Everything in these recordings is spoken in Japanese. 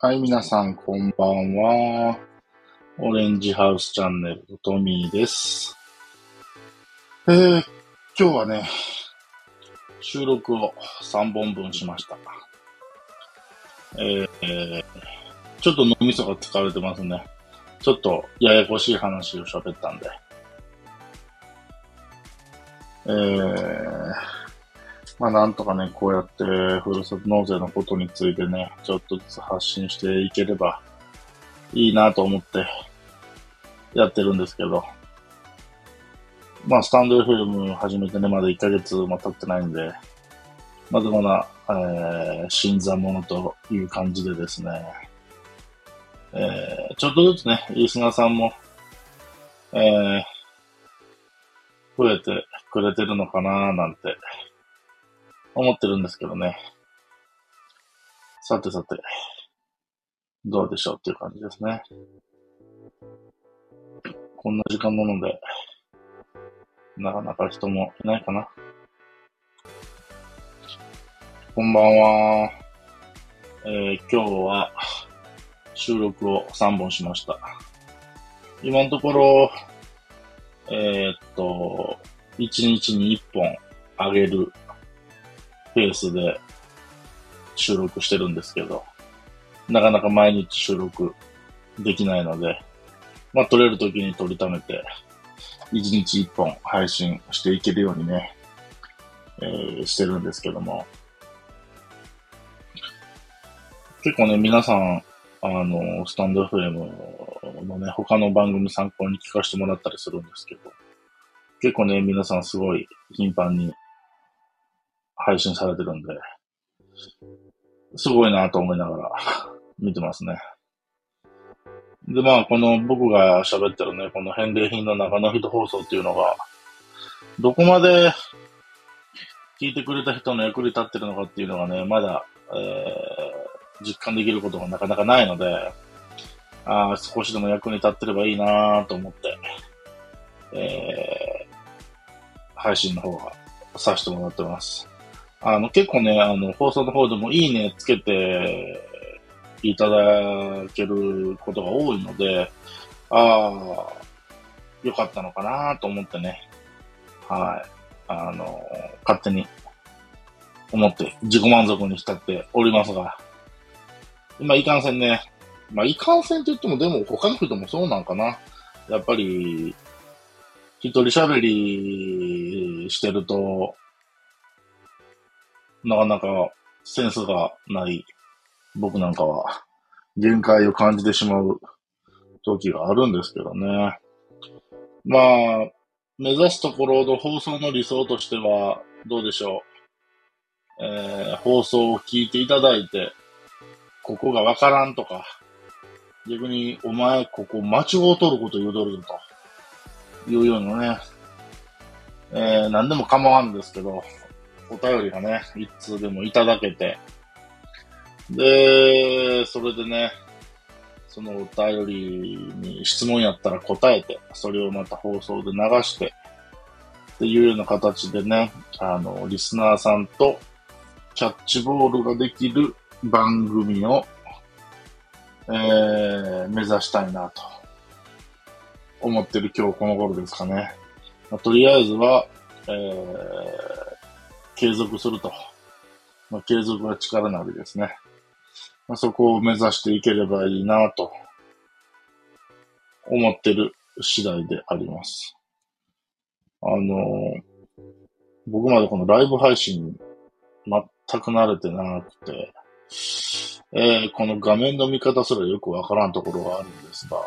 はい、皆さん、こんばんは。オレンジハウスチャンネルトミーです。えー、今日はね、収録を3本分しました。えー、ちょっと脳みそが疲れてますね。ちょっとややこしい話を喋ったんで。えー、まあなんとかね、こうやってふるさと納税のことについてね、ちょっとずつ発信していければいいなと思ってやってるんですけど、まあスタンド FM 始めてね、まだ1ヶ月も経ってないんで、まだまだ、えー、新参者という感じでですね、えー、ちょっとずつね、リスナーさんも、えー、増えてくれてるのかななんて思ってるんですけどね。さてさて、どうでしょうっていう感じですね。こんな時間なので、なかなか人もいないかな。こんばんは。えー、今日は収録を3本しました。今のところ、えー、っと、1日に1本あげるペースで収録してるんですけど、なかなか毎日収録できないので、まあ、撮れる時に撮りためて、1日1本配信していけるようにね、えー、してるんですけども、結構ね、皆さん、あの、スタンド FM のね、他の番組参考に聞かせてもらったりするんですけど、結構ね、皆さんすごい頻繁に配信されてるんで、すごいなと思いながら 見てますね。で、まあ、この僕が喋ってるね、この返礼品の中の人放送っていうのが、どこまで聞いてくれた人の役に立ってるのかっていうのがね、まだ、えー、実感できることがなかなかないので、ああ少しでも役に立ってればいいなと思って、えー、配信の方がさせてもらってます。あの、結構ね、あの、放送の方でもいいねつけていただけることが多いので、ああ、よかったのかなと思ってね、はい、あの、勝手に思って自己満足に浸っておりますが、今、いかんせんね、まあ、いかんせんって言っても、でも他の人もそうなんかな。やっぱり、一人喋りしてると、なかなかセンスがない僕なんかは限界を感じてしまう時があるんですけどね。まあ、目指すところの放送の理想としてはどうでしょう。えー、放送を聞いていただいて、ここがわからんとか、逆にお前ここ間違うとること言うとるぞというようなね、えー、何でも構わんですけど、お便りがね、一通でもいただけて、で、それでね、そのお便りに質問やったら答えて、それをまた放送で流して、っていうような形でね、あの、リスナーさんとキャッチボールができる番組を、えー、目指したいなと思ってる今日この頃ですかね。まあ、とりあえずは、えー、継続すると。まあ、継続は力なりですね。まあ、そこを目指していければいいなと思ってる次第であります。あの、僕までこのライブ配信全く慣れてなくて、えー、この画面の見方すらよくわからんところがあるんですが、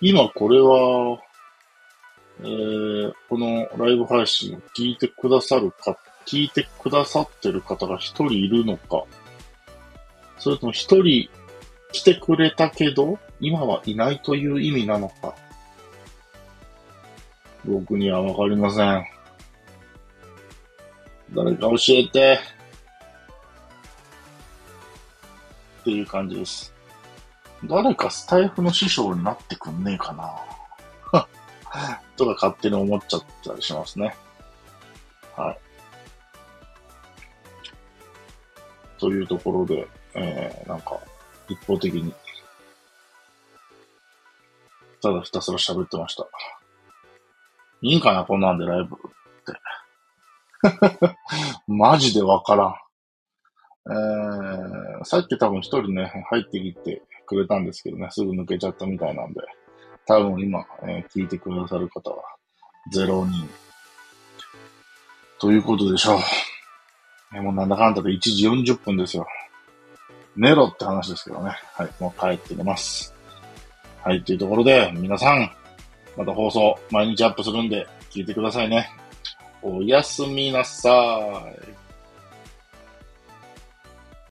今これは、えー、このライブ配信を聞いてくださるか、聞いてくださってる方が一人いるのか、それとも一人来てくれたけど、今はいないという意味なのか、僕にはわかりません。誰か教えて。っていう感じです。誰かスタイフの師匠になってくんねえかな。とか勝手に思っちゃったりしますね。はい。というところで、えー、なんか、一方的に、ただひたすら喋ってました。いいんかなこんなんでライブって。マジでわからん。えー、さっき多分一人ね、入ってきてくれたんですけどね、すぐ抜けちゃったみたいなんで、多分今、えー、聞いてくださる方は0人。ということでしょう。えー、もうなんだかんだで1時40分ですよ。寝ろって話ですけどね。はい、もう帰って寝ます。はい、というところで、皆さん、また放送、毎日アップするんで、聞いてくださいね。おやすみなさい。